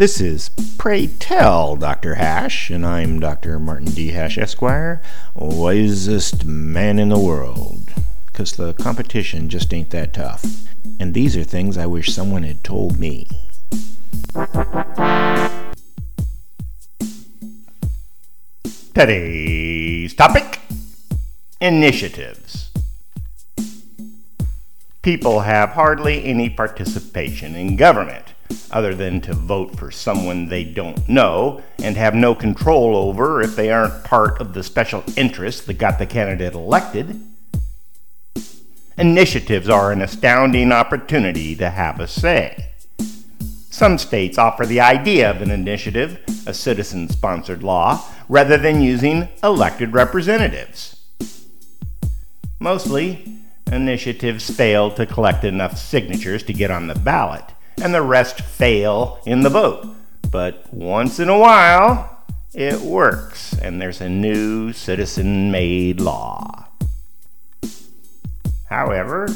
This is Pray Tell Dr. Hash, and I'm Dr. Martin D. Hash, Esquire, wisest man in the world. Because the competition just ain't that tough. And these are things I wish someone had told me. Today's topic Initiatives. People have hardly any participation in government other than to vote for someone they don't know and have no control over if they aren't part of the special interest that got the candidate elected. Initiatives are an astounding opportunity to have a say. Some states offer the idea of an initiative, a citizen sponsored law, rather than using elected representatives. Mostly, initiatives fail to collect enough signatures to get on the ballot and the rest fail in the vote. But once in a while, it works, and there's a new citizen made law. However,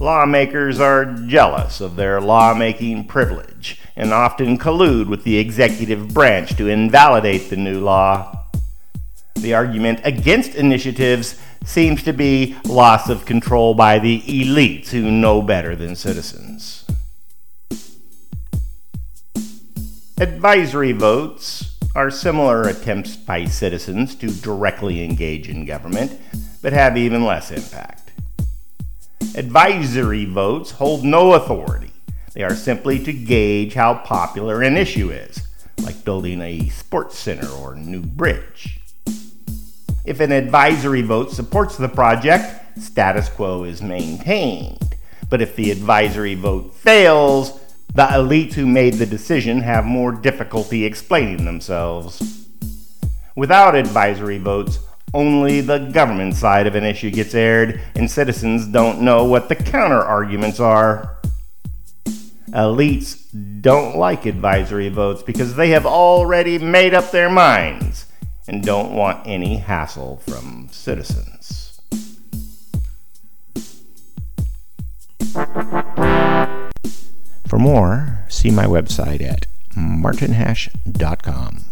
lawmakers are jealous of their lawmaking privilege and often collude with the executive branch to invalidate the new law. The argument against initiatives seems to be loss of control by the elites who know better than citizens. Advisory votes are similar attempts by citizens to directly engage in government, but have even less impact. Advisory votes hold no authority. They are simply to gauge how popular an issue is, like building a sports center or new bridge. If an advisory vote supports the project, status quo is maintained. But if the advisory vote fails, the elites who made the decision have more difficulty explaining themselves. Without advisory votes, only the government side of an issue gets aired, and citizens don't know what the counter arguments are. Elites don't like advisory votes because they have already made up their minds and don't want any hassle from citizens. More, see my website at martinhash.com.